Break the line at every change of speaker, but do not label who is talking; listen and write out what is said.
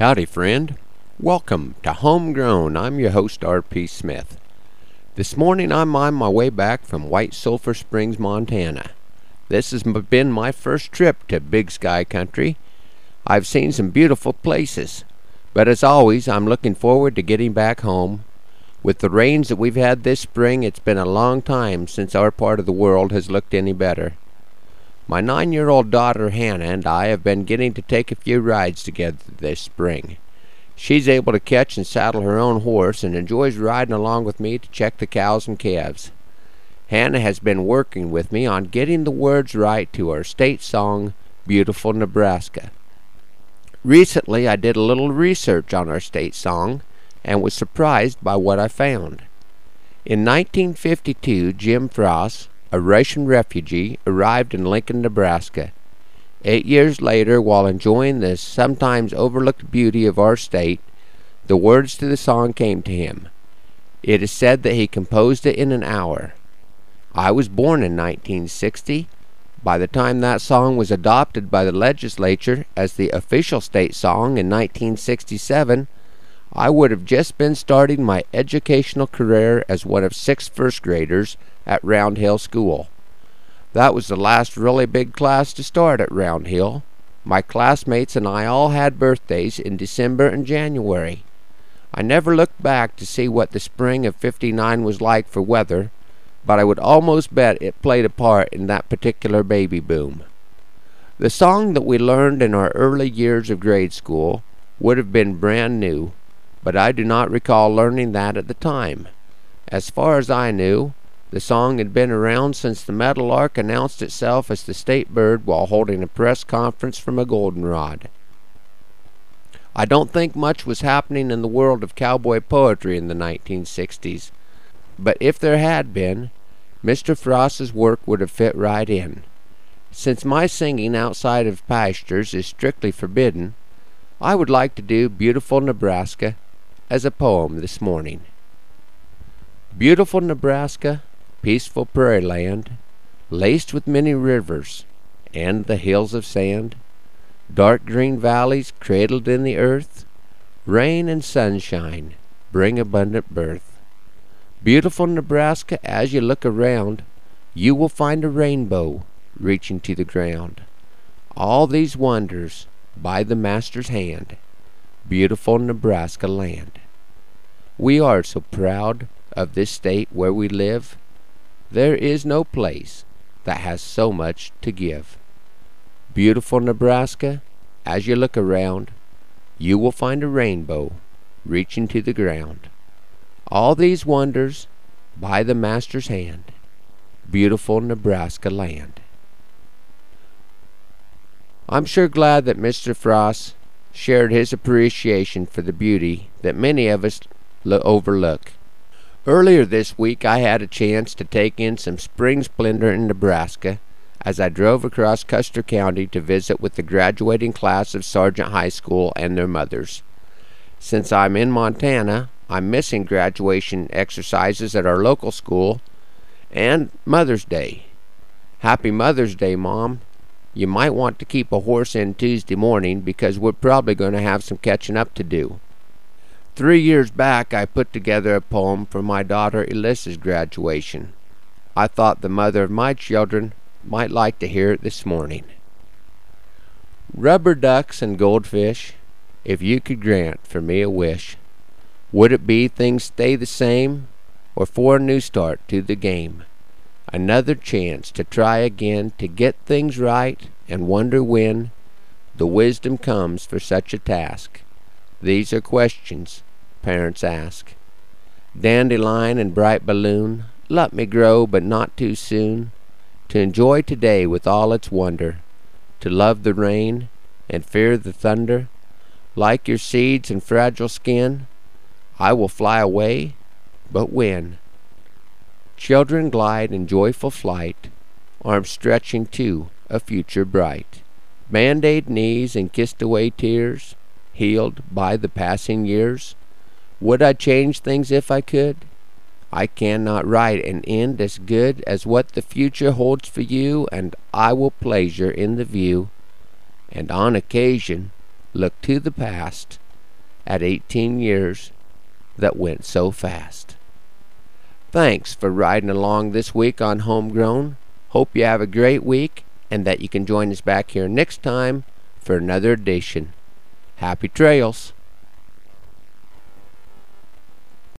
Howdy, friend. Welcome to Homegrown. I'm your host, R.P. Smith. This morning I'm on my way back from White Sulphur Springs, Montana. This has been my first trip to Big Sky Country. I've seen some beautiful places, but as always, I'm looking forward to getting back home. With the rains that we've had this spring, it's been a long time since our part of the world has looked any better. My nine year old daughter Hannah and I have been getting to take a few rides together this spring. She's able to catch and saddle her own horse and enjoys riding along with me to check the cows and calves. Hannah has been working with me on getting the words right to our state song, Beautiful Nebraska. Recently, I did a little research on our state song and was surprised by what I found. In 1952, Jim Fras, a Russian refugee, arrived in Lincoln, Nebraska. Eight years later, while enjoying the sometimes overlooked beauty of our state, the words to the song came to him. It is said that he composed it in an hour. I was born in 1960. By the time that song was adopted by the legislature as the official state song in 1967, I would have just been starting my educational career as one of six first graders at Round Hill School. That was the last really big class to start at Round Hill. My classmates and I all had birthdays in December and January. I never looked back to see what the spring of 59 was like for weather, but I would almost bet it played a part in that particular baby boom. The song that we learned in our early years of grade school would have been brand new, but I do not recall learning that at the time. As far as I knew, the song had been around since the meadowlark announced itself as the state bird while holding a press conference from a goldenrod. I don't think much was happening in the world of cowboy poetry in the 1960s, but if there had been, Mr. Fras's work would have fit right in. Since my singing outside of pastures is strictly forbidden, I would like to do Beautiful Nebraska as a poem this morning. Beautiful Nebraska, peaceful prairie land, laced with many rivers, and the hills of sand, dark green valleys cradled in the earth, rain and sunshine bring abundant birth. Beautiful Nebraska, as you look around, you will find a rainbow reaching to the ground. All these wonders by the Master's hand, beautiful Nebraska land. We are so proud of this state where we live there is no place that has so much to give. Beautiful Nebraska, as you look around, you will find a rainbow reaching to the ground. All these wonders by the Master's hand, beautiful Nebraska land. I'm sure glad that Mr. Fras shared his appreciation for the beauty that many of us overlook. Earlier this week, I had a chance to take in some spring splendor in Nebraska as I drove across Custer County to visit with the graduating class of Sargent High School and their mothers. Since I'm in Montana, I'm missing graduation exercises at our local school and Mother's Day. Happy Mother's Day, Mom. You might want to keep a horse in Tuesday morning because we're probably going to have some catching up to do. Three years back, I put together a poem for my daughter Alyssa's graduation. I thought the mother of my children might like to hear it this morning. Rubber ducks and goldfish, if you could grant for me a wish, would it be things stay the same, or for a new start to the game? Another chance to try again to get things right and wonder when the wisdom comes for such a task. These are questions parents ask. Dandelion and bright balloon, let me grow, but not too soon. To enjoy today with all its wonder, to love the rain and fear the thunder. Like your seeds and fragile skin, I will fly away, but when? Children glide in joyful flight, arms stretching to a future bright. Band aid knees and kissed away tears, healed by the passing years? Would I change things if I could? I cannot write an end as good as what the future holds for you, and I will pleasure in the view, and on occasion look to the past at 18 years that went so fast. Thanks for riding along this week on Homegrown. Hope you have a great week and that you can join us back here next time for another edition. Happy trails!